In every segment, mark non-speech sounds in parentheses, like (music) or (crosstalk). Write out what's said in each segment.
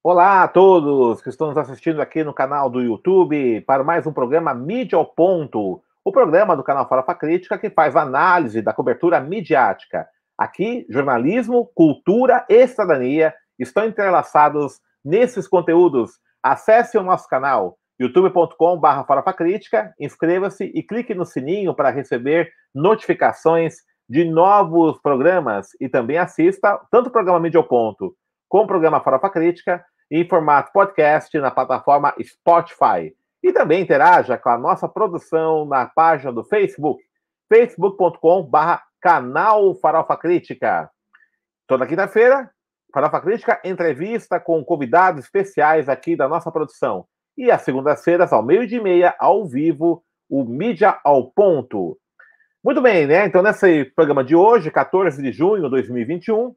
Olá a todos que estão nos assistindo aqui no canal do YouTube para mais um programa Mídia ao Ponto, o programa do canal Farofa Crítica que faz análise da cobertura midiática. Aqui, jornalismo, cultura e cidadania estão entrelaçados nesses conteúdos. Acesse o nosso canal youtube.com.br farofacrítica, inscreva-se e clique no sininho para receber notificações de novos programas e também assista tanto o programa Mídia ao Ponto como o programa Farofa Crítica em formato podcast na plataforma Spotify. E também interaja com a nossa produção na página do Facebook, facebook.com.br canal Farofa Crítica. Toda quinta-feira, Farofa Crítica, entrevista com convidados especiais aqui da nossa produção. E às segundas-feiras, ao meio-dia e meia, ao vivo, o Mídia ao Ponto. Muito bem, né? Então, nesse programa de hoje, 14 de junho de 2021,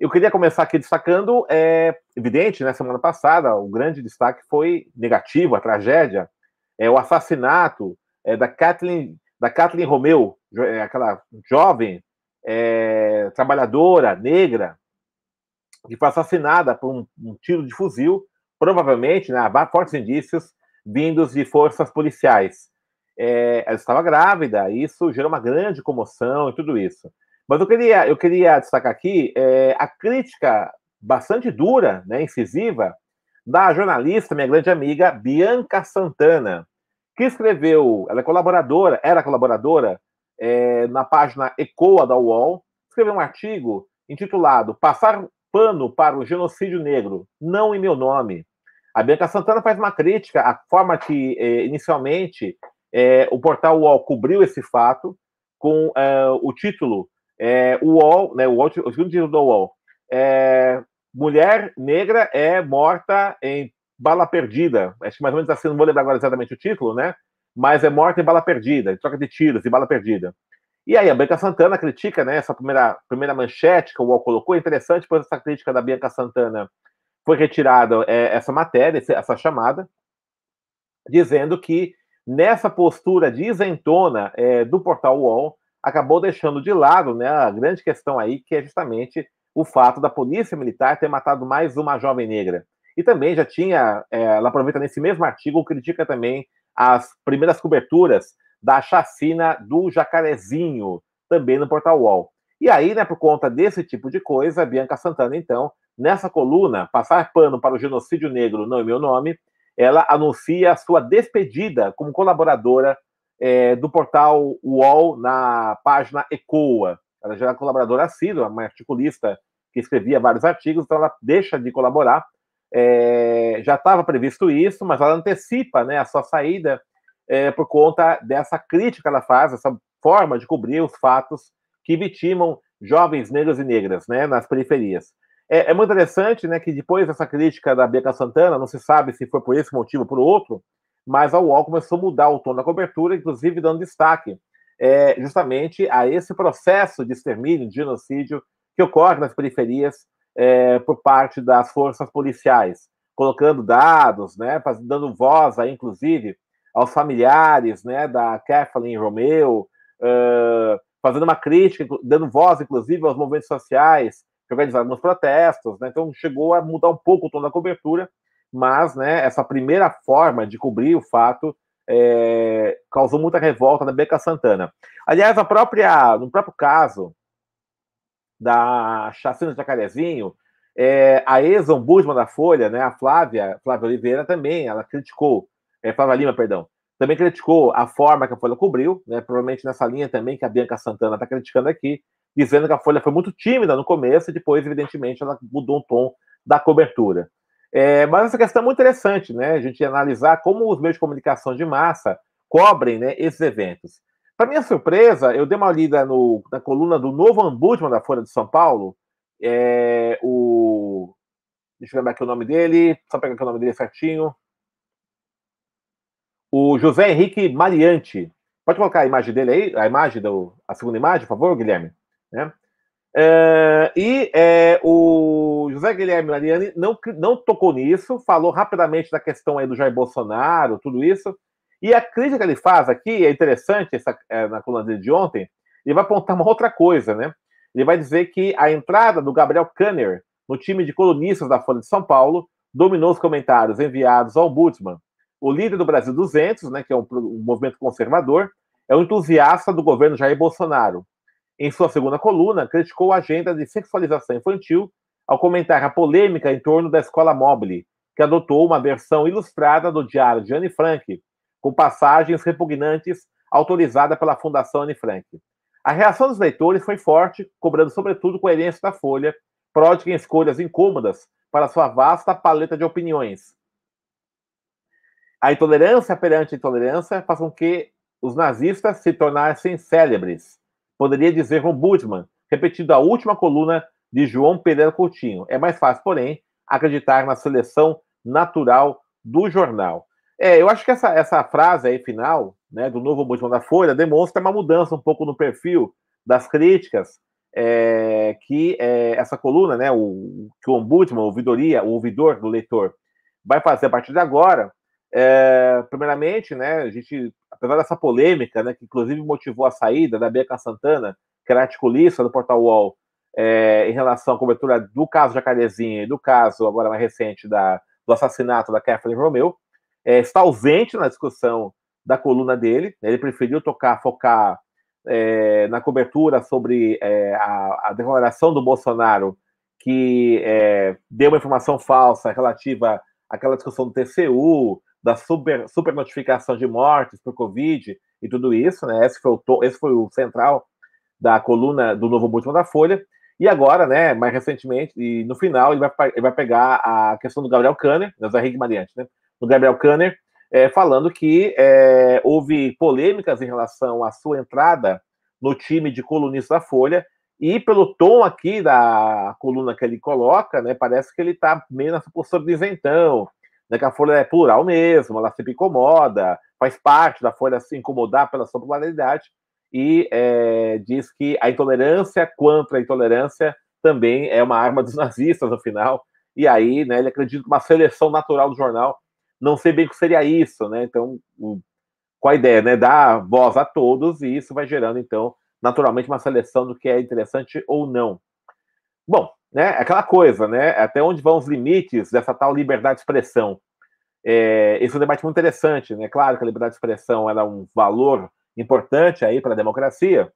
eu queria começar aqui destacando, é evidente, né, semana passada, o grande destaque foi negativo, a tragédia, é o assassinato é, da Kathleen, da Kathleen Romeu, é, aquela jovem é, trabalhadora negra que foi assassinada por um, um tiro de fuzil, provavelmente, né, há fortes indícios vindos de forças policiais. É, ela estava grávida, isso gerou uma grande comoção e tudo isso. Mas eu queria, eu queria destacar aqui é, a crítica bastante dura, né, incisiva, da jornalista, minha grande amiga, Bianca Santana, que escreveu, ela é colaboradora, era colaboradora é, na página Ecoa da UOL, escreveu um artigo intitulado Passar pano para o genocídio negro, não em meu nome. A Bianca Santana faz uma crítica à forma que, é, inicialmente, é, o portal UOL cobriu esse fato, com é, o título é, o UOL, né, o, título do UOL, é, mulher negra é morta em bala perdida. Acho que mais ou menos assim, não vou lembrar agora exatamente o título, né? Mas é morta em bala perdida, em troca de tiros e bala perdida. E aí a Bianca Santana critica, né, essa primeira, primeira manchete que o UOL colocou, é interessante, pois essa crítica da Bianca Santana foi retirada é, essa matéria, essa chamada, dizendo que nessa postura de isentona é, do portal UOL, acabou deixando de lado né, a grande questão aí, que é justamente o fato da polícia militar ter matado mais uma jovem negra. E também já tinha, é, ela aproveita nesse mesmo artigo, critica também as primeiras coberturas da chacina do Jacarezinho, também no portal UOL. E aí, né, por conta desse tipo de coisa, Bianca Santana, então, nessa coluna, Passar Pano para o Genocídio Negro Não é Meu Nome, ela anuncia a sua despedida como colaboradora é, do portal UOL na página ECOA. Ela já é colaboradora assídua, uma articulista que escrevia vários artigos, então ela deixa de colaborar. É, já estava previsto isso, mas ela antecipa né, a sua saída é, por conta dessa crítica que ela faz, essa forma de cobrir os fatos que vitimam jovens negros e negras né, nas periferias. É, é muito interessante né, que depois dessa crítica da Beca Santana, não se sabe se foi por esse motivo ou por outro, mas a UOL começou a mudar o tom da cobertura, inclusive dando destaque é, justamente a esse processo de extermínio, de genocídio que ocorre nas periferias é, por parte das forças policiais, colocando dados, né, dando voz, aí, inclusive, aos familiares né, da Kathleen Romeu, uh, fazendo uma crítica, dando voz, inclusive, aos movimentos sociais que organizaram alguns protestos. Né, então, chegou a mudar um pouco o tom da cobertura, mas né, essa primeira forma de cobrir o fato é, causou muita revolta na Beca Santana. Aliás, a própria, no próprio caso da chacina de Jacarezinho, é, a ex-ombudsman da Folha, né, a Flávia, Flávia Oliveira, também, ela criticou, é, Flávia Lima, perdão, também criticou a forma que a Folha cobriu, né, provavelmente nessa linha também que a Bianca Santana está criticando aqui, dizendo que a Folha foi muito tímida no começo e depois, evidentemente, ela mudou o tom da cobertura. É, mas essa questão é muito interessante, né? A gente analisar como os meios de comunicação de massa cobrem né, esses eventos. Para minha surpresa, eu dei uma lida no, na coluna do novo ombudsman da Folha de São Paulo, é, o. Deixa eu lembrar aqui o nome dele, só pegar aqui o nome dele certinho. O José Henrique Mariante. Pode colocar a imagem dele aí, a imagem do, a segunda imagem, por favor, Guilherme? Né? É, e é, o José Guilherme Mariani não, não tocou nisso, falou rapidamente da questão aí do Jair Bolsonaro, tudo isso. E a crítica que ele faz aqui é interessante, essa, é, na coluna dele de ontem, ele vai apontar uma outra coisa, né? Ele vai dizer que a entrada do Gabriel Kanner no time de colunistas da Folha de São Paulo dominou os comentários enviados ao Ombudsman. O líder do Brasil 200, né, que é um, um movimento conservador, é um entusiasta do governo Jair Bolsonaro. Em sua segunda coluna, criticou a agenda de sexualização infantil ao comentar a polêmica em torno da escola Mobile, que adotou uma versão ilustrada do diário de Anne Frank, com passagens repugnantes autorizada pela Fundação Anne Frank. A reação dos leitores foi forte, cobrando sobretudo coerência da Folha, pródiga em escolhas incômodas para sua vasta paleta de opiniões. A intolerância perante a intolerância faz com que os nazistas se tornassem célebres. Poderia dizer Ombudsman, repetindo a última coluna de João Pereira Coutinho. É mais fácil, porém, acreditar na seleção natural do jornal. É, eu acho que essa, essa frase aí final, né, do novo Ombudsman da Folha, demonstra uma mudança um pouco no perfil das críticas é, que é, essa coluna, né, o, que o ombudsman, o o ouvidor do leitor, vai fazer a partir de agora, é, primeiramente, né, a gente, apesar dessa polêmica, né, que inclusive motivou a saída da Beca Santana, que era articulista do Portal UOL, é, em relação à cobertura do caso Jacarezinho e do caso, agora mais recente, da, do assassinato da Kathleen Romeu, é, está ausente na discussão da coluna dele, ele preferiu tocar, focar é, na cobertura sobre é, a, a, declaração do Bolsonaro que é, deu uma informação falsa relativa àquela discussão do TCU, da super, super notificação de mortes por Covid e tudo isso, né? Esse foi o, esse foi o central da coluna do novo último da Folha. E agora, né, mais recentemente, e no final, ele vai, ele vai pegar a questão do Gabriel Kanner, do Henrique Mariante, né? Do Gabriel Kanner, é, falando que é, houve polêmicas em relação à sua entrada no time de colunistas da Folha, e pelo tom aqui da coluna que ele coloca, né, parece que ele está meio nessa postura de isentão, né, que a Folha é plural mesmo, ela sempre incomoda, faz parte da Folha se incomodar pela sua pluralidade, e é, diz que a intolerância contra a intolerância também é uma arma dos (laughs) nazistas no final, e aí né, ele acredita que uma seleção natural do jornal não sei bem o que seria isso, né? Então, com a ideia, né? Dar voz a todos, e isso vai gerando, então, naturalmente, uma seleção do que é interessante ou não. Bom, né? Aquela coisa, né? Até onde vão os limites dessa tal liberdade de expressão? É, esse é um debate muito interessante, né? Claro que a liberdade de expressão era um valor importante aí para a democracia,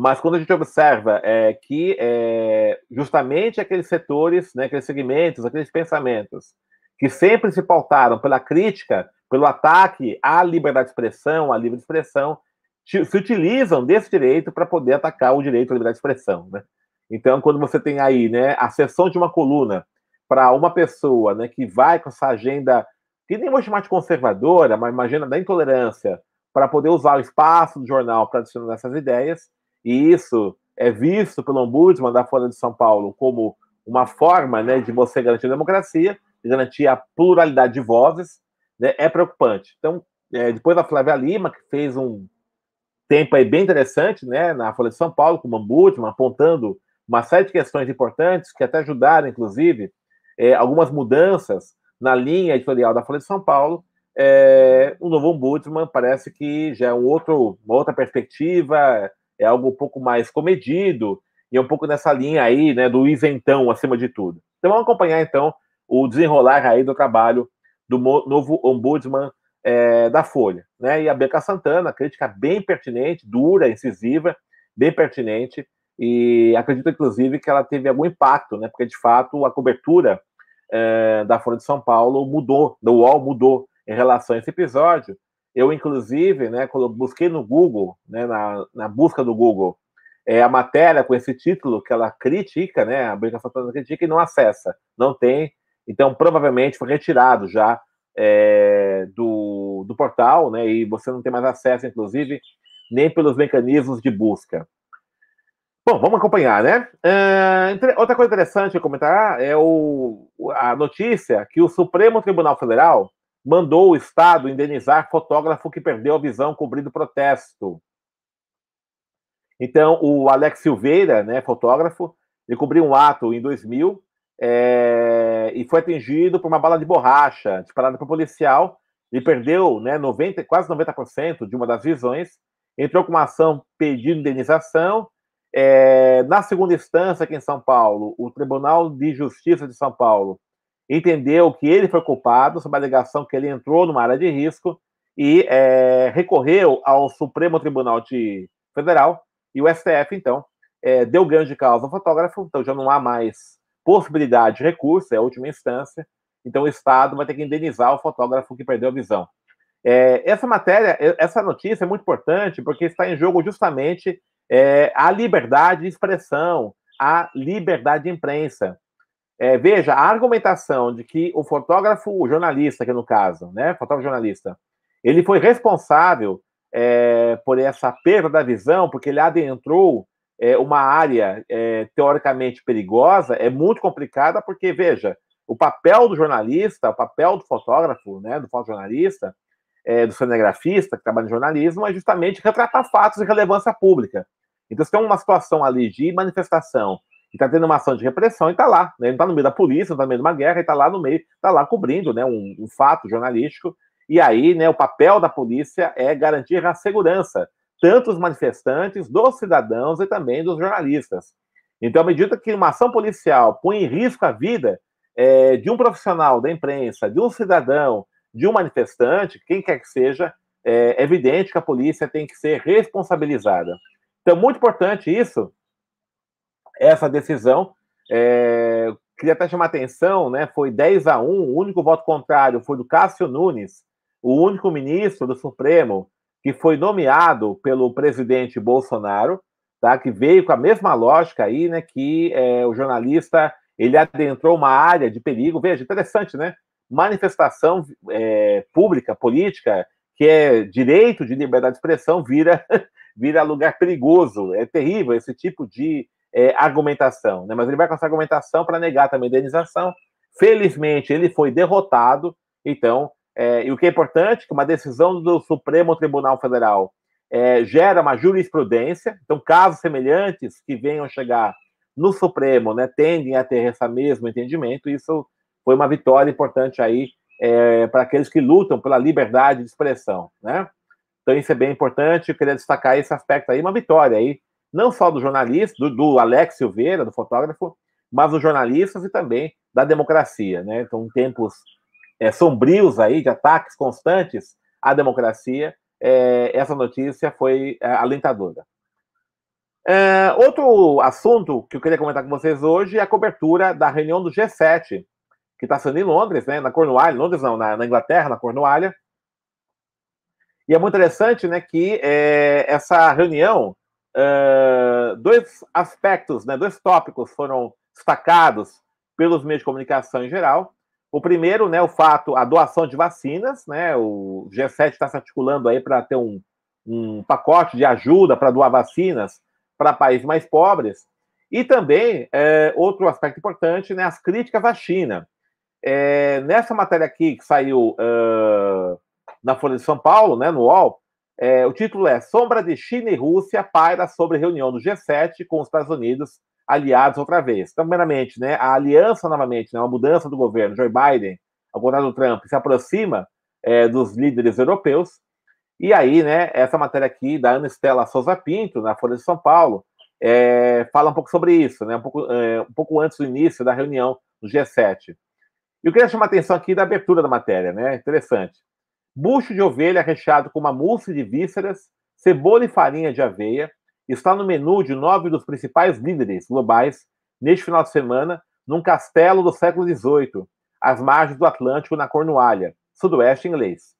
mas quando a gente observa é, que é, justamente aqueles setores, né, aqueles segmentos, aqueles pensamentos que sempre se pautaram pela crítica, pelo ataque à liberdade de expressão, à livre expressão, se utilizam desse direito para poder atacar o direito à liberdade de expressão. Né? Então, quando você tem aí né, a sessão de uma coluna para uma pessoa né, que vai com essa agenda, que nem vou chamar de conservadora, mas uma agenda da intolerância, para poder usar o espaço do jornal para adicionar essas ideias, e isso é visto pelo Ombudsman da Folha de São Paulo como uma forma né, de você garantir a democracia, de garantir a pluralidade de vozes, né, é preocupante. Então, é, depois a Flávia Lima, que fez um tempo aí bem interessante, né, na Folha de São Paulo, com o Ombudsman, apontando uma série de questões importantes que até ajudaram, inclusive, é, algumas mudanças na linha editorial da Folha de São Paulo. É, o novo Ombudsman parece que já é um outro, uma outra perspectiva, é algo um pouco mais comedido, e é um pouco nessa linha aí, né, do isentão acima de tudo. Então vamos acompanhar, então, o desenrolar aí do trabalho do novo ombudsman é, da Folha. Né? E a Beca Santana, crítica bem pertinente, dura, incisiva, bem pertinente, e acredito, inclusive, que ela teve algum impacto, né? porque, de fato, a cobertura é, da Folha de São Paulo mudou, do UOL mudou em relação a esse episódio. Eu, inclusive, né, busquei no Google, né, na, na busca do Google, é, a matéria com esse título que ela critica, né, a Santana critica e não acessa, não tem, então, provavelmente foi retirado já é, do, do portal, né? E você não tem mais acesso, inclusive, nem pelos mecanismos de busca. Bom, vamos acompanhar, né? Uh, outra coisa interessante a comentar é o, a notícia que o Supremo Tribunal Federal mandou o Estado indenizar fotógrafo que perdeu a visão cobrindo protesto. Então, o Alex Silveira, né, fotógrafo, ele cobriu um ato em 2000 é, e foi atingido por uma bala de borracha disparada por policial e perdeu né, 90, quase 90% de uma das visões. Entrou com uma ação pedindo indenização. É, na segunda instância, aqui em São Paulo, o Tribunal de Justiça de São Paulo entendeu que ele foi culpado sobre a alegação que ele entrou numa área de risco e é, recorreu ao Supremo Tribunal de Federal e o STF, então, é, deu ganho de causa ao fotógrafo, então já não há mais possibilidade de recurso, é a última instância, então o Estado vai ter que indenizar o fotógrafo que perdeu a visão. É, essa matéria, essa notícia é muito importante porque está em jogo justamente é, a liberdade de expressão, a liberdade de imprensa. É, veja, a argumentação de que o fotógrafo, o jornalista, que no caso, né, fotógrafo jornalista, ele foi responsável é, por essa perda da visão, porque ele adentrou é, uma área é, teoricamente perigosa, é muito complicada, porque, veja, o papel do jornalista, o papel do fotógrafo, né, do fotojornalista, é, do cinegrafista que trabalha em jornalismo, é justamente retratar fatos de relevância pública. Então, se tem uma situação ali de manifestação e está tendo uma ação de repressão, e está lá, né? ele está no meio da polícia, está no meio de uma guerra, e está lá no meio, está lá cobrindo né, um, um, fato jornalístico, e aí né, o papel da polícia é garantir a segurança, tanto dos manifestantes, dos cidadãos e também dos jornalistas. Então, à medida que uma ação policial põe em risco a vida é, de um profissional da imprensa, de um cidadão, de um manifestante, quem quer que seja, é evidente que a polícia tem que ser responsabilizada. Então, muito importante isso, essa decisão. É, queria até chamar atenção, né? Foi 10 a 1, o único voto contrário foi do Cássio Nunes, o único ministro do Supremo que foi nomeado pelo presidente Bolsonaro, tá? Que veio com a mesma lógica aí, né? Que é, o jornalista ele adentrou uma área de perigo. Veja, interessante, né? Manifestação é, pública, política, que é direito de liberdade de expressão, vira vira lugar perigoso. É terrível esse tipo de é, argumentação, né? Mas ele vai com essa argumentação para negar também a indenização. Felizmente, ele foi derrotado. Então, é, e o que é importante, que uma decisão do Supremo Tribunal Federal é, gera uma jurisprudência. Então, casos semelhantes que venham chegar no Supremo, né, tendem a ter esse mesmo entendimento. Isso foi uma vitória importante aí é, para aqueles que lutam pela liberdade de expressão, né? Então, isso é bem importante. Eu queria destacar esse aspecto aí, uma vitória aí, não só do jornalista, do, do Alex Silveira, do fotógrafo, mas dos jornalistas e também da democracia, né? Então, tempos é, sombrios aí, de ataques constantes à democracia, é, essa notícia foi é, alentadora. É, outro assunto que eu queria comentar com vocês hoje é a cobertura da reunião do G7, que está sendo em Londres, né, na Cornualha, Londres não, na, na Inglaterra, na Cornualha, e é muito interessante né, que é, essa reunião, uh, dois aspectos, né, dois tópicos foram destacados pelos meios de comunicação em geral. O primeiro, né, o fato, a doação de vacinas, né, o G7 está se articulando aí para ter um, um pacote de ajuda para doar vacinas para países mais pobres. E também, é, outro aspecto importante, né, as críticas à China. É, nessa matéria aqui que saiu uh, na Folha de São Paulo, né, no UOL, é, o título é Sombra de China e Rússia paira sobre reunião do G7 com os Estados Unidos aliados outra vez. Então, primeiramente, né, a aliança novamente, né, uma mudança do governo, Joe Biden, ao contrário do Trump, se aproxima é, dos líderes europeus. E aí, né, essa matéria aqui da Ana Estela Souza Pinto, na Folha de São Paulo, é, fala um pouco sobre isso, né, um pouco, é, um pouco antes do início da reunião do G7. E eu queria chamar a atenção aqui da abertura da matéria, né, interessante bucho de ovelha recheado com uma mousse de vísceras, cebola e farinha de aveia, está no menu de nove dos principais líderes globais neste final de semana, num castelo do século XVIII, às margens do Atlântico, na Cornualha, sudoeste inglês.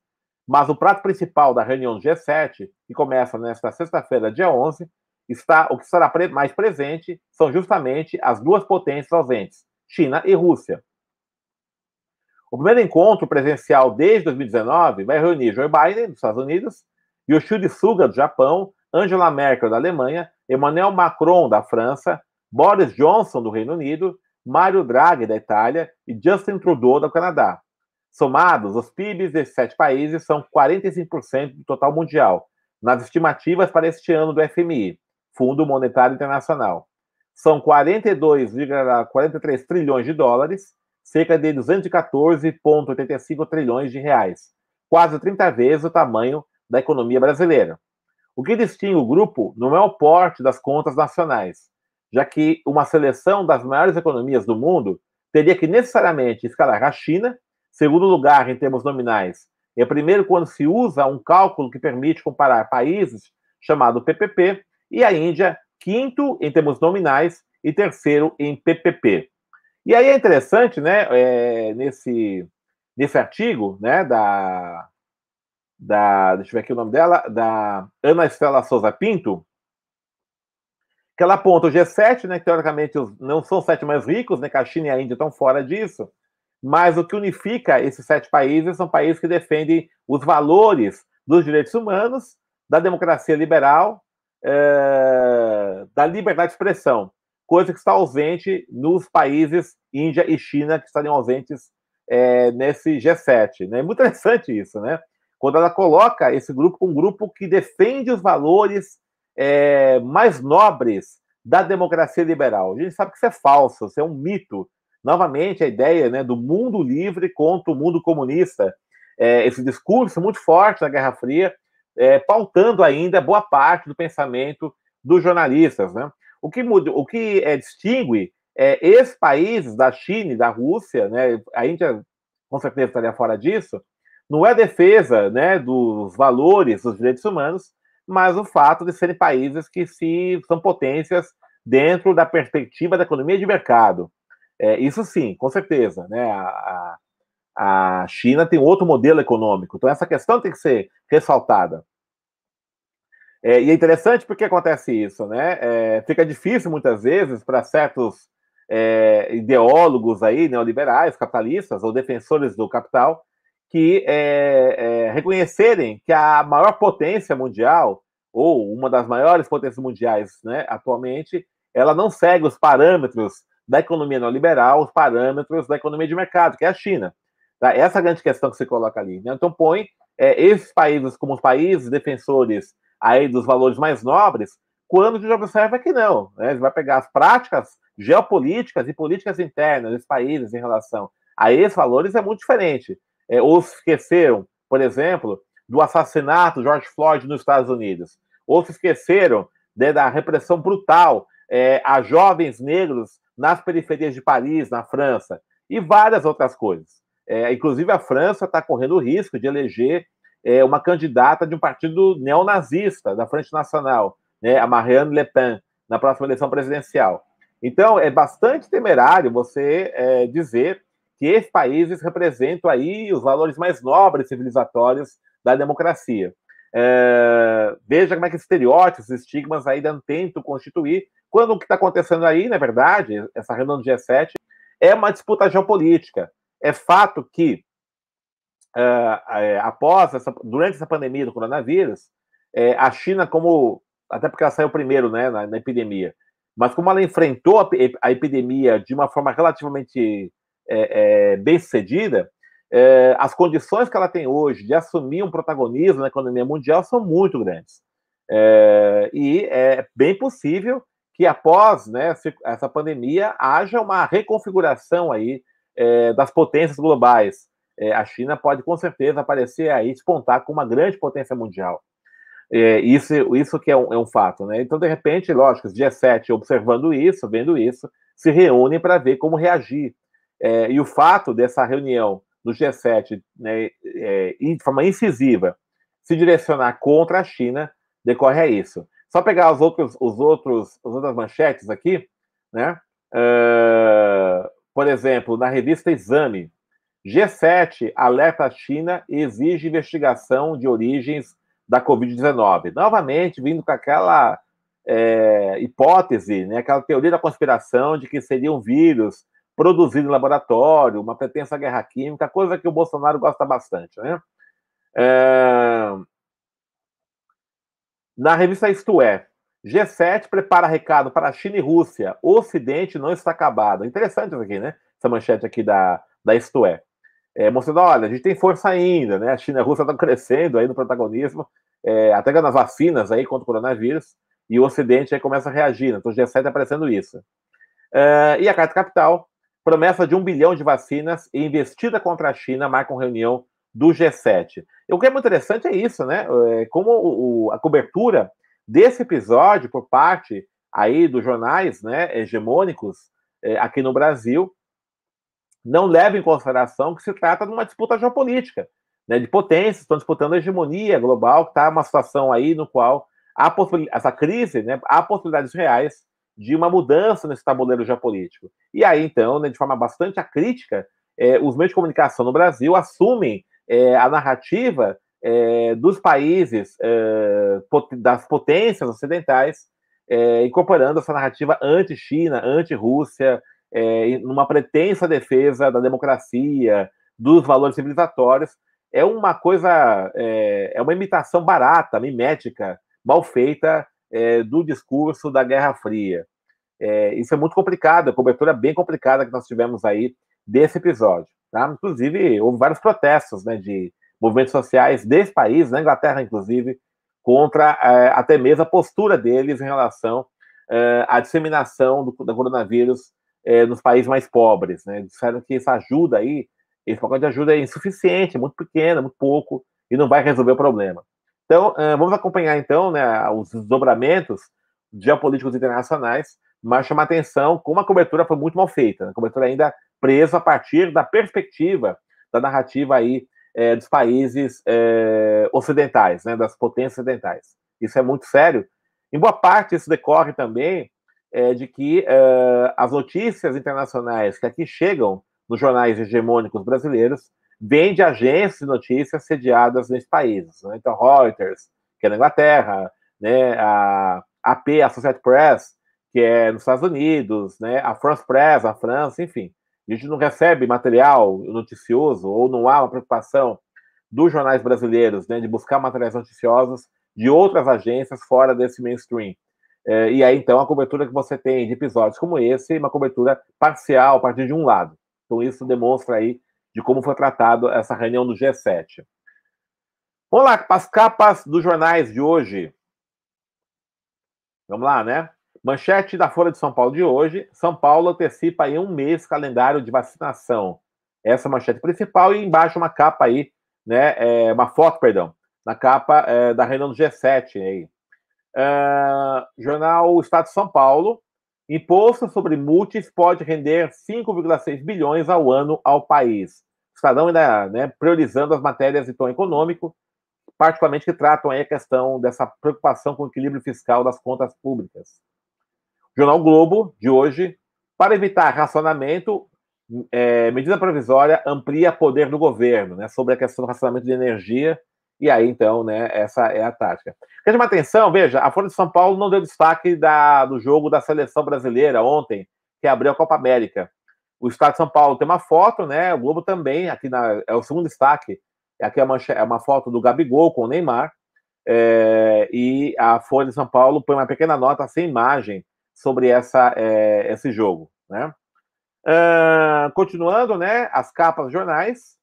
Mas o prato principal da reunião do G7, que começa nesta sexta-feira, dia 11, está o que estará mais presente são justamente as duas potências ausentes, China e Rússia. O primeiro encontro presencial desde 2019 vai reunir Joe Biden, dos Estados Unidos, Yoshide Suga, do Japão, Angela Merkel, da Alemanha, Emmanuel Macron, da França, Boris Johnson, do Reino Unido, Mario Draghi, da Itália e Justin Trudeau, do Canadá. Somados, os PIBs desses sete países são 45% do total mundial, nas estimativas para este ano do FMI, Fundo Monetário Internacional. São 42,43 trilhões de dólares, cerca de 214,85 trilhões de reais, quase 30 vezes o tamanho da economia brasileira. O que distingue o grupo não é o porte das contas nacionais, já que uma seleção das maiores economias do mundo teria que necessariamente escalar a China, segundo lugar em termos nominais, é primeiro quando se usa um cálculo que permite comparar países, chamado PPP, e a Índia, quinto em termos nominais e terceiro em PPP. E aí é interessante, né, é, nesse, nesse artigo, né, da, da, deixa eu ver aqui o nome dela, da Ana Estela Souza Pinto, que ela aponta o G7, né, que teoricamente não são os sete mais ricos, né, que a China e a Índia estão fora disso, mas o que unifica esses sete países são países que defendem os valores dos direitos humanos, da democracia liberal, é, da liberdade de expressão, coisa que está ausente nos países Índia e China, que estariam ausentes é, nesse G7. Né? É muito interessante isso, né? Quando ela coloca esse grupo como um grupo que defende os valores é, mais nobres da democracia liberal. A gente sabe que isso é falso, isso é um mito novamente a ideia né, do mundo livre contra o mundo comunista. É, esse discurso muito forte da Guerra Fria, é, pautando ainda boa parte do pensamento dos jornalistas. Né? O que, muda, o que é, distingue é, esses países da China e da Rússia, né, a Índia com certeza estaria fora disso, não é a defesa né, dos valores dos direitos humanos, mas o fato de serem países que se, são potências dentro da perspectiva da economia de mercado. É, isso sim, com certeza. Né? A, a, China tem outro modelo econômico, então essa questão tem que ser ressaltada. É, e é interessante porque acontece isso, né? É, fica difícil muitas vezes para certos é, ideólogos aí, neoliberais, capitalistas ou defensores do capital, que é, é, reconhecerem que a maior potência mundial, ou uma das maiores potências mundiais né, atualmente, ela não segue os parâmetros da economia neoliberal, os parâmetros da economia de mercado, que é a China. Tá? Essa é a grande questão que se coloca ali. Né? Então, põe é, esses países como os países defensores aí dos valores mais nobres, quando gente observa que não. Né? Ele vai pegar as práticas geopolíticas e políticas internas dos países em relação a esses valores é muito diferente. É, ou se esqueceram, por exemplo, do assassinato de George Floyd nos Estados Unidos, ou se esqueceram né, da repressão brutal é, a jovens negros nas periferias de Paris, na França, e várias outras coisas. É, inclusive, a França está correndo o risco de eleger é, uma candidata de um partido neonazista, da Frente Nacional, né, a Marianne Le Pen, na próxima eleição presidencial. Então, é bastante temerário você é, dizer que esses países representam aí os valores mais nobres civilizatórios da democracia. É, veja como é que estereótipos, estigmas ainda tentam constituir quando o que está acontecendo aí, na verdade, essa reunião do G7 é uma disputa geopolítica. É fato que, uh, após essa, durante essa pandemia do coronavírus, é, a China, como até porque ela saiu primeiro né, na, na epidemia, mas como ela enfrentou a, a epidemia de uma forma relativamente é, é, bem sucedida, é, as condições que ela tem hoje de assumir um protagonismo na economia mundial são muito grandes. É, e é bem possível que após né, essa pandemia haja uma reconfiguração aí é, das potências globais. É, a China pode com certeza aparecer aí, despontar como uma grande potência mundial. É, isso, isso que é um, é um fato, né? Então, de repente, lógico, os G7 observando isso, vendo isso, se reúnem para ver como reagir. É, e o fato dessa reunião do G7, né, é, de forma incisiva, se direcionar contra a China, decorre a isso. Só pegar os outros, os outros, as outras manchetes aqui, né? Uh, por exemplo, na revista Exame, G7 alerta a China e exige investigação de origens da Covid-19. Novamente, vindo com aquela é, hipótese, né, aquela teoria da conspiração de que seria um vírus produzido em laboratório, uma pretensa guerra química, coisa que o Bolsonaro gosta bastante. Né? É, na revista Isto É, G7 prepara recado para China e Rússia. O Ocidente não está acabado. Interessante isso aqui, né? Essa manchete aqui da, da Isto É. é. Mostrando, olha, a gente tem força ainda, né? A China e a Rússia estão crescendo aí no protagonismo, é, até nas vacinas aí contra o coronavírus, e o Ocidente aí começa a reagir. Né? Então o G7 está aparecendo isso. É, e a Carta Capital, promessa de um bilhão de vacinas e investida contra a China marcam reunião do G7. E o que é muito interessante é isso, né? É, como o, a cobertura desse episódio por parte aí dos jornais, né, hegemônicos é, aqui no Brasil, não leva em consideração que se trata de uma disputa geopolítica, né, de potências, estão disputando a hegemonia global, que está uma situação aí no qual há essa crise, né, há possibilidades reais de uma mudança nesse tabuleiro geopolítico. E aí, então, né, de forma bastante acrítica, é, os meios de comunicação no Brasil assumem é, a narrativa é, dos países, pot das potências ocidentais, incorporando essa narrativa anti-China, anti-Rússia, é, numa pretensa defesa da democracia, dos valores civilizatórios, é uma coisa, é, é uma imitação barata, mimética, mal feita é, do discurso da Guerra Fria. É, isso é muito complicado, a cobertura bem complicada que nós tivemos aí desse episódio. Tá? Inclusive, houve vários protestos né, de movimentos sociais desse país, na Inglaterra, inclusive, contra é, até mesmo a postura deles em relação é, à disseminação do, do coronavírus é, nos países mais pobres. Né? Disseram que essa ajuda aí, esse pacote de ajuda é insuficiente, muito pequena, muito pouco, e não vai resolver o problema. Então, uh, vamos acompanhar, então, né, os desdobramentos geopolíticos internacionais, mas chamar atenção como a cobertura foi muito mal feita, né? a cobertura ainda presa a partir da perspectiva da narrativa aí é, dos países é, ocidentais, né, das potências ocidentais. Isso é muito sério. Em boa parte, isso decorre também é, de que é, as notícias internacionais que aqui chegam nos jornais hegemônicos brasileiros vêm de agências de notícias sediadas nesses países. Né? Então, Reuters, que é na Inglaterra, né? a AP, a Associated Press, que é nos Estados Unidos, né? a France Press, a França, enfim. A gente não recebe material noticioso ou não há uma preocupação dos jornais brasileiros né, de buscar materiais noticiosos de outras agências fora desse mainstream. É, e aí, então, a cobertura que você tem de episódios como esse, uma cobertura parcial a partir de um lado. Então, isso demonstra aí de como foi tratado essa reunião do G7. Vamos lá, para as capas dos jornais de hoje. Vamos lá, né? Manchete da Folha de São Paulo de hoje: São Paulo antecipa em um mês calendário de vacinação. Essa é a manchete principal e embaixo uma capa aí, né? É, uma foto, perdão, na capa é, da reunião do G7 aí. Uh, jornal Estado de São Paulo. Imposto sobre multis pode render 5,6 bilhões ao ano ao país. Estadão ainda né, priorizando as matérias de tom econômico, particularmente que tratam a questão dessa preocupação com o equilíbrio fiscal das contas públicas. Jornal Globo, de hoje, para evitar racionamento, é, medida provisória amplia poder do governo, né, sobre a questão do racionamento de energia e aí, então, né, essa é a tática. Quer chamar atenção, veja, a Folha de São Paulo não deu destaque da, do jogo da seleção brasileira ontem, que abriu a Copa América. O Estado de São Paulo tem uma foto, né? O Globo também, aqui na, é o segundo destaque. Aqui é uma, é uma foto do Gabigol com o Neymar. É, e a Folha de São Paulo põe uma pequena nota sem imagem sobre essa, é, esse jogo, né? Uh, continuando, né? As capas dos jornais.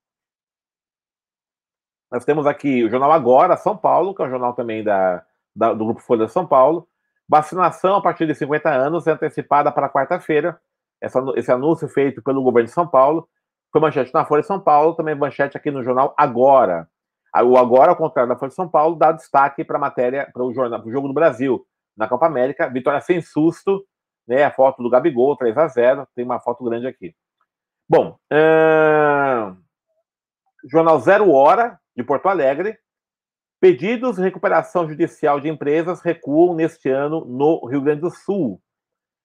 Nós temos aqui o Jornal Agora, São Paulo, que é um jornal também da, da, do Grupo Folha de São Paulo. Vacinação a partir de 50 anos é antecipada para quarta-feira. Esse anúncio feito pelo governo de São Paulo. Foi manchete na Folha de São Paulo, também manchete aqui no jornal Agora. O Agora, ao contrário da Folha de São Paulo, dá destaque para a matéria, para o jornal, para o Jogo do Brasil, na Copa América. Vitória sem susto, né? A foto do Gabigol, 3 a 0 Tem uma foto grande aqui. Bom. Jornal Zero Hora, de Porto Alegre. Pedidos de recuperação judicial de empresas recuam neste ano no Rio Grande do Sul.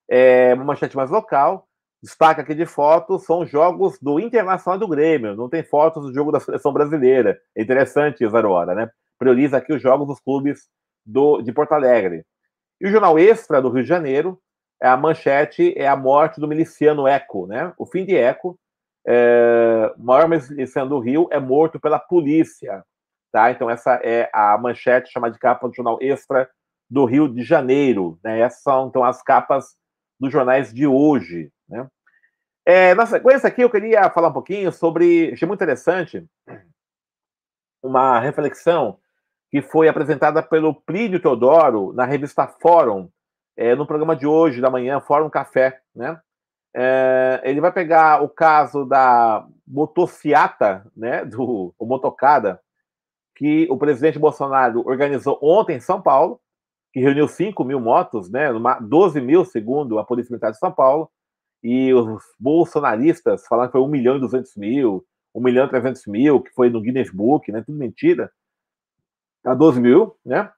É uma manchete mais local. Destaca aqui de foto são jogos do Internacional do Grêmio. Não tem fotos do jogo da seleção brasileira. É interessante, Zero Hora, né? Prioriza aqui os jogos dos clubes do, de Porto Alegre. E o Jornal Extra do Rio de Janeiro, a manchete é a morte do miliciano Eco, né? O fim de Eco, é, o maior miliciano do Rio é morto pela polícia. Tá? Então, essa é a manchete chamada de capa do jornal Extra do Rio de Janeiro. Né? Essas são, então, as capas dos jornais de hoje. Né? É, na sequência aqui, eu queria falar um pouquinho sobre. Achei muito interessante uma reflexão que foi apresentada pelo Plínio Teodoro na revista Fórum, é, no programa de hoje, da manhã, Fórum Café. Né? É, ele vai pegar o caso da motociata, né, do o motocada, que o presidente Bolsonaro organizou ontem em São Paulo, que reuniu 5 mil motos, né, 12 mil, segundo a Polícia Militar de São Paulo, e os bolsonaristas falaram que foi 1 milhão e 200 mil, 1 milhão e 300 mil, que foi no Guinness Book, né? Tudo mentira. A 12 mil, né?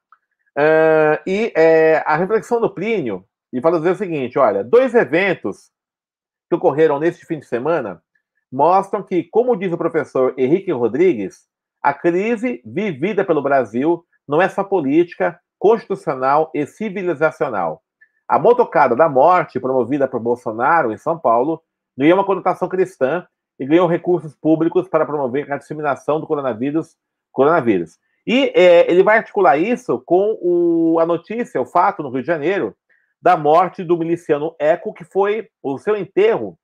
Uh, e é, a reflexão do Plínio, e fala dizer o seguinte: olha, dois eventos que ocorreram neste fim de semana mostram que, como diz o professor Henrique Rodrigues, a crise vivida pelo Brasil não é só política, constitucional e civilizacional. A motocada da morte, promovida por Bolsonaro em São Paulo, ganhou uma conotação cristã e ganhou recursos públicos para promover a disseminação do coronavírus. coronavírus. E é, ele vai articular isso com o, a notícia, o fato no Rio de Janeiro, da morte do miliciano Eco, que foi o seu enterro.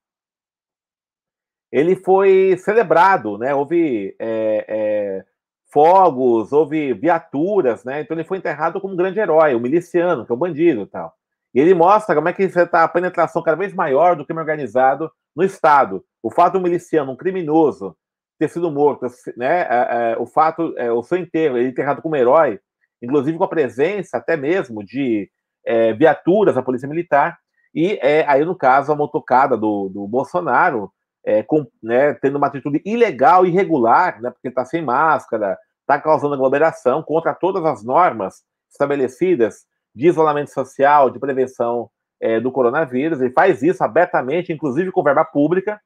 Ele foi celebrado, né? Houve é, é, fogos, houve viaturas, né? Então ele foi enterrado como um grande herói, o miliciano, que é o bandido e tal. E ele mostra como é que está a penetração cada vez maior do crime organizado no Estado. O fato do miliciano, um criminoso, ter sido morto, né? É, é, o fato, é, o seu enterro, ele enterrado como herói, inclusive com a presença até mesmo de é, viaturas da Polícia Militar, e é, aí, no caso, a motocada do, do Bolsonaro, é, com, né, tendo uma atitude ilegal, irregular, né, porque está sem máscara, está causando aglomeração contra todas as normas estabelecidas de isolamento social, de prevenção é, do coronavírus, ele faz isso abertamente, inclusive com verba pública.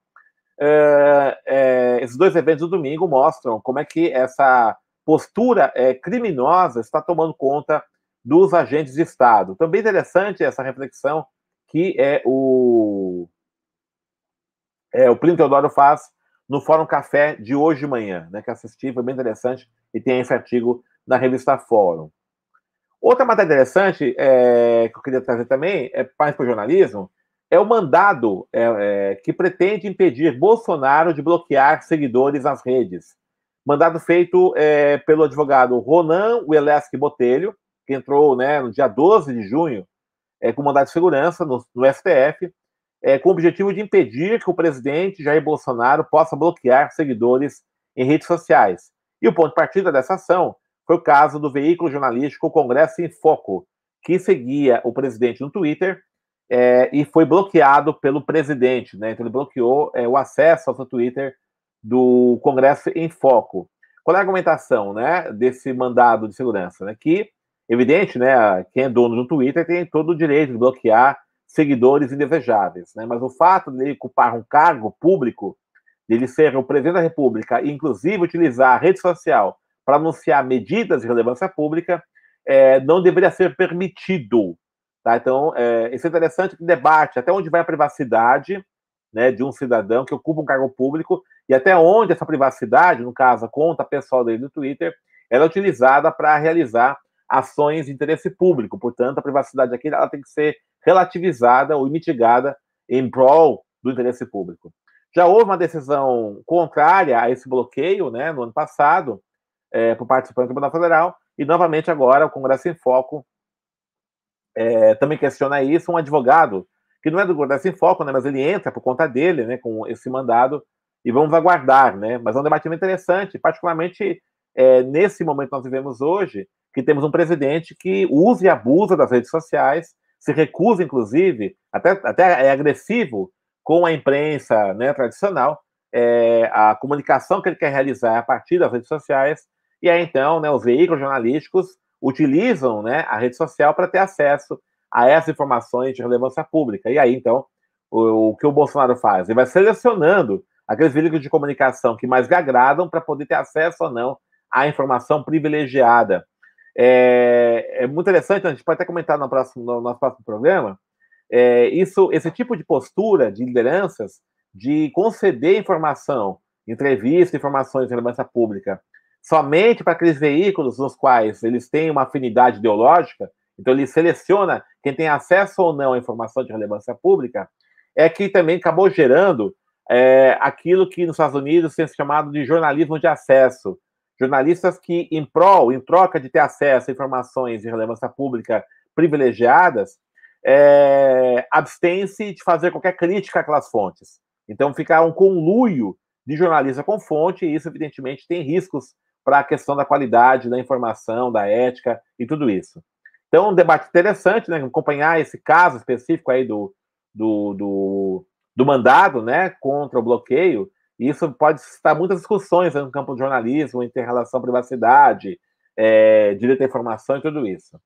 É, é, esses dois eventos do domingo mostram como é que essa postura é, criminosa está tomando conta dos agentes de Estado. Também interessante essa reflexão que é o, é, o Plínio Teodoro faz no Fórum Café de hoje de manhã, né, que assisti, foi bem interessante, e tem esse artigo na revista Fórum. Outra matéria interessante é, que eu queria trazer também, é mais para o jornalismo, é o mandado é, é, que pretende impedir Bolsonaro de bloquear seguidores nas redes. Mandado feito é, pelo advogado Ronan Weleski Botelho, que entrou né, no dia 12 de junho é, com mandado de segurança no, no STF, é, com o objetivo de impedir que o presidente Jair Bolsonaro possa bloquear seguidores em redes sociais. E o ponto de partida dessa ação foi o caso do veículo jornalístico Congresso em Foco, que seguia o presidente no Twitter é, e foi bloqueado pelo presidente. Né? Então, ele bloqueou é, o acesso ao seu Twitter do Congresso em Foco. Qual é a argumentação né, desse mandado de segurança? Né? Que Evidente, né? Quem é dono do Twitter tem todo o direito de bloquear seguidores indesejáveis, né? Mas o fato de ele ocupar um cargo público, de ele ser o presidente da República e, inclusive, utilizar a rede social para anunciar medidas de relevância pública, é, não deveria ser permitido. Tá? Então, é, isso é interessante que debate até onde vai a privacidade né, de um cidadão que ocupa um cargo público e até onde essa privacidade, no caso, a conta pessoal dele no Twitter, ela é utilizada para realizar ações de interesse público. Portanto, a privacidade aqui ela tem que ser relativizada ou mitigada em prol do interesse público. Já houve uma decisão contrária a esse bloqueio, né, no ano passado, é, por parte do Tribunal Federal, e novamente agora o Congresso em Foco é, também questiona isso. Um advogado, que não é do Congresso em Foco, né, mas ele entra por conta dele, né, com esse mandado, e vamos aguardar, né, mas é um debate interessante, particularmente é, nesse momento que nós vivemos hoje, que temos um presidente que usa e abusa das redes sociais, se recusa, inclusive, até, até é agressivo com a imprensa né, tradicional, é, a comunicação que ele quer realizar a partir das redes sociais, e aí então né, os veículos jornalísticos utilizam né, a rede social para ter acesso a essas informações de relevância pública. E aí, então, o, o que o Bolsonaro faz? Ele vai selecionando aqueles veículos de comunicação que mais lhe agradam para poder ter acesso ou não à informação privilegiada é, é muito interessante, a gente pode até comentar no, próximo, no nosso próximo programa, é, isso, esse tipo de postura de lideranças de conceder informação, entrevista, informações de relevância pública, somente para aqueles veículos nos quais eles têm uma afinidade ideológica, então ele seleciona quem tem acesso ou não à informação de relevância pública, é que também acabou gerando é, aquilo que nos Estados Unidos tem se chamado de jornalismo de acesso, jornalistas que, em prol, em troca de ter acesso a informações de relevância pública privilegiadas, é, abstêm-se de fazer qualquer crítica àquelas fontes. Então, fica um conluio de jornalista com fonte, e isso, evidentemente, tem riscos para a questão da qualidade da informação, da ética e tudo isso. Então, um debate interessante, né? Acompanhar esse caso específico aí do, do, do, do mandado, né, contra o bloqueio, isso pode estar muitas discussões no campo do jornalismo, em relação à privacidade, é, direito à informação e tudo isso.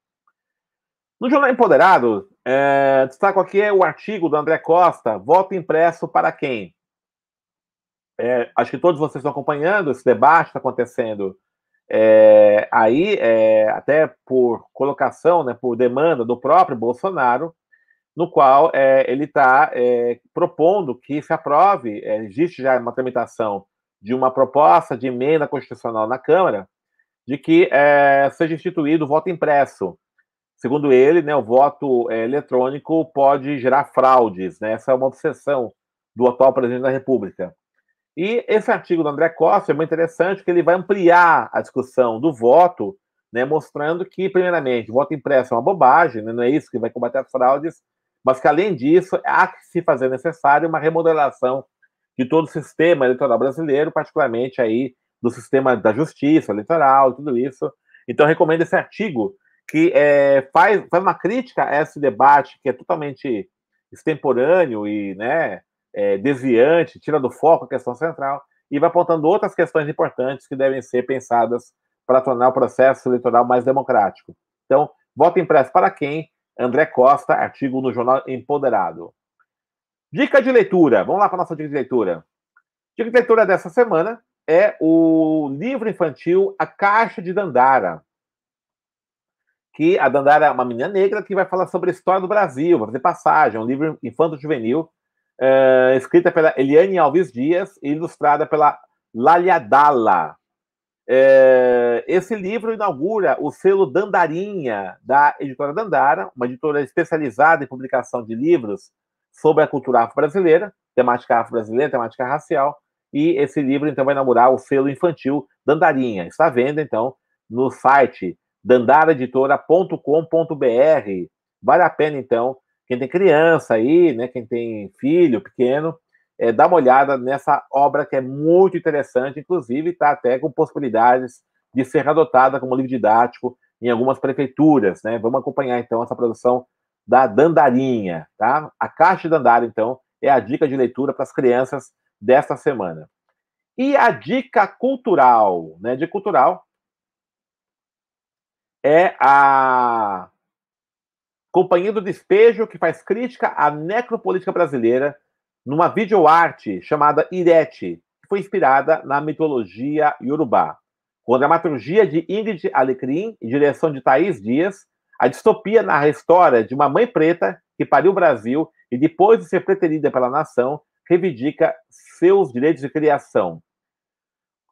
No Jornal Empoderado, é, destaco aqui o artigo do André Costa, voto impresso para quem? É, acho que todos vocês estão acompanhando esse debate está acontecendo é, aí, é, até por colocação, né, por demanda do próprio Bolsonaro, no qual é, ele está é, propondo que se aprove, é, existe já uma tramitação de uma proposta de emenda constitucional na Câmara, de que seja instituído o voto impresso Segundo ele, né, o voto é, eletrônico pode gerar fraudes, né? Essa é uma obsessão do atual presidente da República. E esse artigo do André Costa é muito interessante, porque ele vai ampliar a discussão do voto, né, mostrando que, primeiramente, o voto impresso é uma bobagem, né, não é isso que vai combater as fraudes, mas que, além disso, há que se fazer necessário uma remodelação de todo o sistema eleitoral brasileiro, particularmente aí do sistema da justiça eleitoral, tudo isso. Então, recomendo esse artigo que é, faz, faz uma crítica a esse debate que é totalmente extemporâneo e né, é, desviante, tira do foco a questão central e vai apontando outras questões importantes que devem ser pensadas para tornar o processo eleitoral mais democrático. Então, voto impresso para quem? André Costa, artigo no Jornal Empoderado. Dica de leitura. Vamos lá para a nossa dica de leitura. Dica de leitura dessa semana é o livro infantil A Caixa de Dandara, que a Dandara é uma menina negra que vai falar sobre a história do Brasil, vai fazer passagem, é um livro infanto-juvenil, é, escrita pela Eliane Alves Dias e ilustrada pela Lália Dalla. É, esse livro inaugura o selo Dandarinha, da editora Dandara, uma editora especializada em publicação de livros sobre a cultura afro-brasileira, temática afro-brasileira, temática racial, e esse livro, então, vai inaugurar o selo infantil Dandarinha. Está vendo, então, no site dandaraeditora.com.br. Vale a pena, então, quem tem criança aí, né, quem tem filho pequeno, é, dá uma olhada nessa obra que é muito interessante, inclusive está até com possibilidades de ser adotada como livro didático em algumas prefeituras, né? Vamos acompanhar então essa produção da Dandarinha, tá? A Caixa de Dandara, então, é a dica de leitura para as crianças desta semana. E a dica cultural, né? De cultural, é a Companhia do Despejo, que faz crítica à necropolítica brasileira numa videoarte chamada Irete, que foi inspirada na mitologia iorubá. Com a dramaturgia de Ingrid Alecrim e direção de Thaís Dias, a distopia narra a história de uma mãe preta que pariu o Brasil e, depois de ser preterida pela nação, reivindica seus direitos de criação.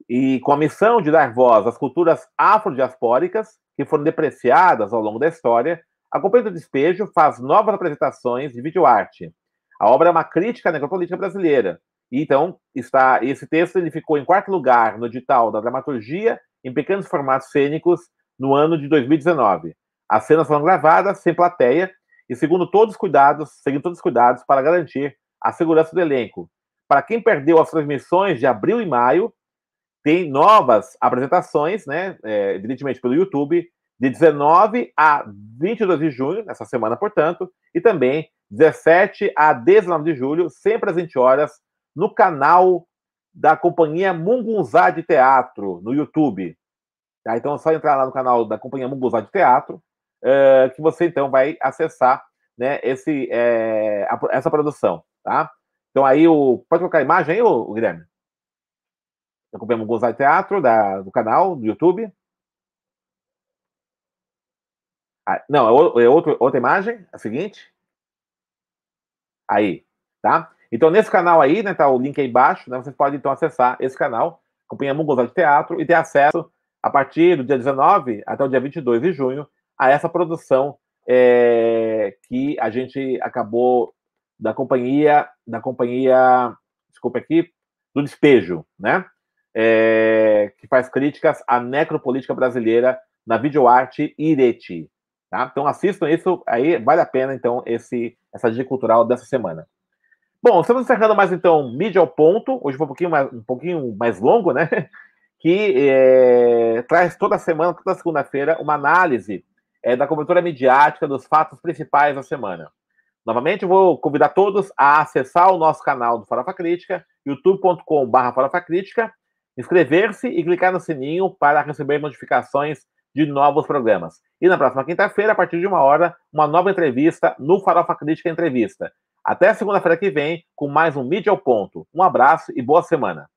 E com a missão de dar voz às culturas afrodiaspóricas, que foram depreciadas ao longo da história, a Companhia do Despejo faz novas apresentações de videoarte. A obra é uma crítica à necropolítica brasileira. E, então, está esse texto ele ficou em quarto lugar no edital da dramaturgia em pequenos formatos cênicos no ano de 2019. As cenas foram gravadas sem plateia e segundo todos os cuidados, seguindo todos os cuidados para garantir a segurança do elenco. Para quem perdeu as transmissões de abril e maio, tem novas apresentações, né, é, evidentemente pelo YouTube, de 19 a 22 de junho, nessa semana, portanto, e também 17 a 19 de julho, sempre às 20 horas, no canal da companhia Mungunzá de Teatro, no YouTube. Tá? Então é só entrar lá no canal da companhia Mungunzá de Teatro, é, que você então vai acessar né, esse, é, a, essa produção. Tá? Então aí, o, pode colocar a imagem aí, Guilherme? acompanhamos o Gozar Teatro da, do canal, do YouTube. Não, é, é outro, outra imagem, a seguinte. Aí, tá? Então, nesse canal aí, né, tá o link aí embaixo, né, vocês podem, então, acessar esse canal, acompanhamos o Gozar de Teatro e ter acesso, a partir do dia 19 até o dia 22 de junho, a essa produção é, que a gente acabou da companhia, da companhia, desculpa aqui, do despejo, né? é, que faz críticas à necropolítica brasileira na videoarte Ireti. Tá? Então assistam isso, aí vale a pena, então, esse, essa dica cultural dessa semana. Bom, estamos encerrando mais, então, mídia ao ponto. Hoje foi um pouquinho mais, um pouquinho mais longo, né? (laughs) Que é, traz toda semana, toda segunda-feira, uma análise é, da cobertura midiática dos fatos principais da semana. Novamente, vou convidar todos a acessar o nosso canal do Farofa Crítica, youtube.com.br Farofa inscrever-se e clicar no sininho para receber notificações de novos programas. E na próxima quinta-feira, a partir de uma hora, uma nova entrevista no Farofa Crítica Entrevista. Até segunda-feira que vem, com mais um Mídia ao Ponto. Um abraço e boa semana.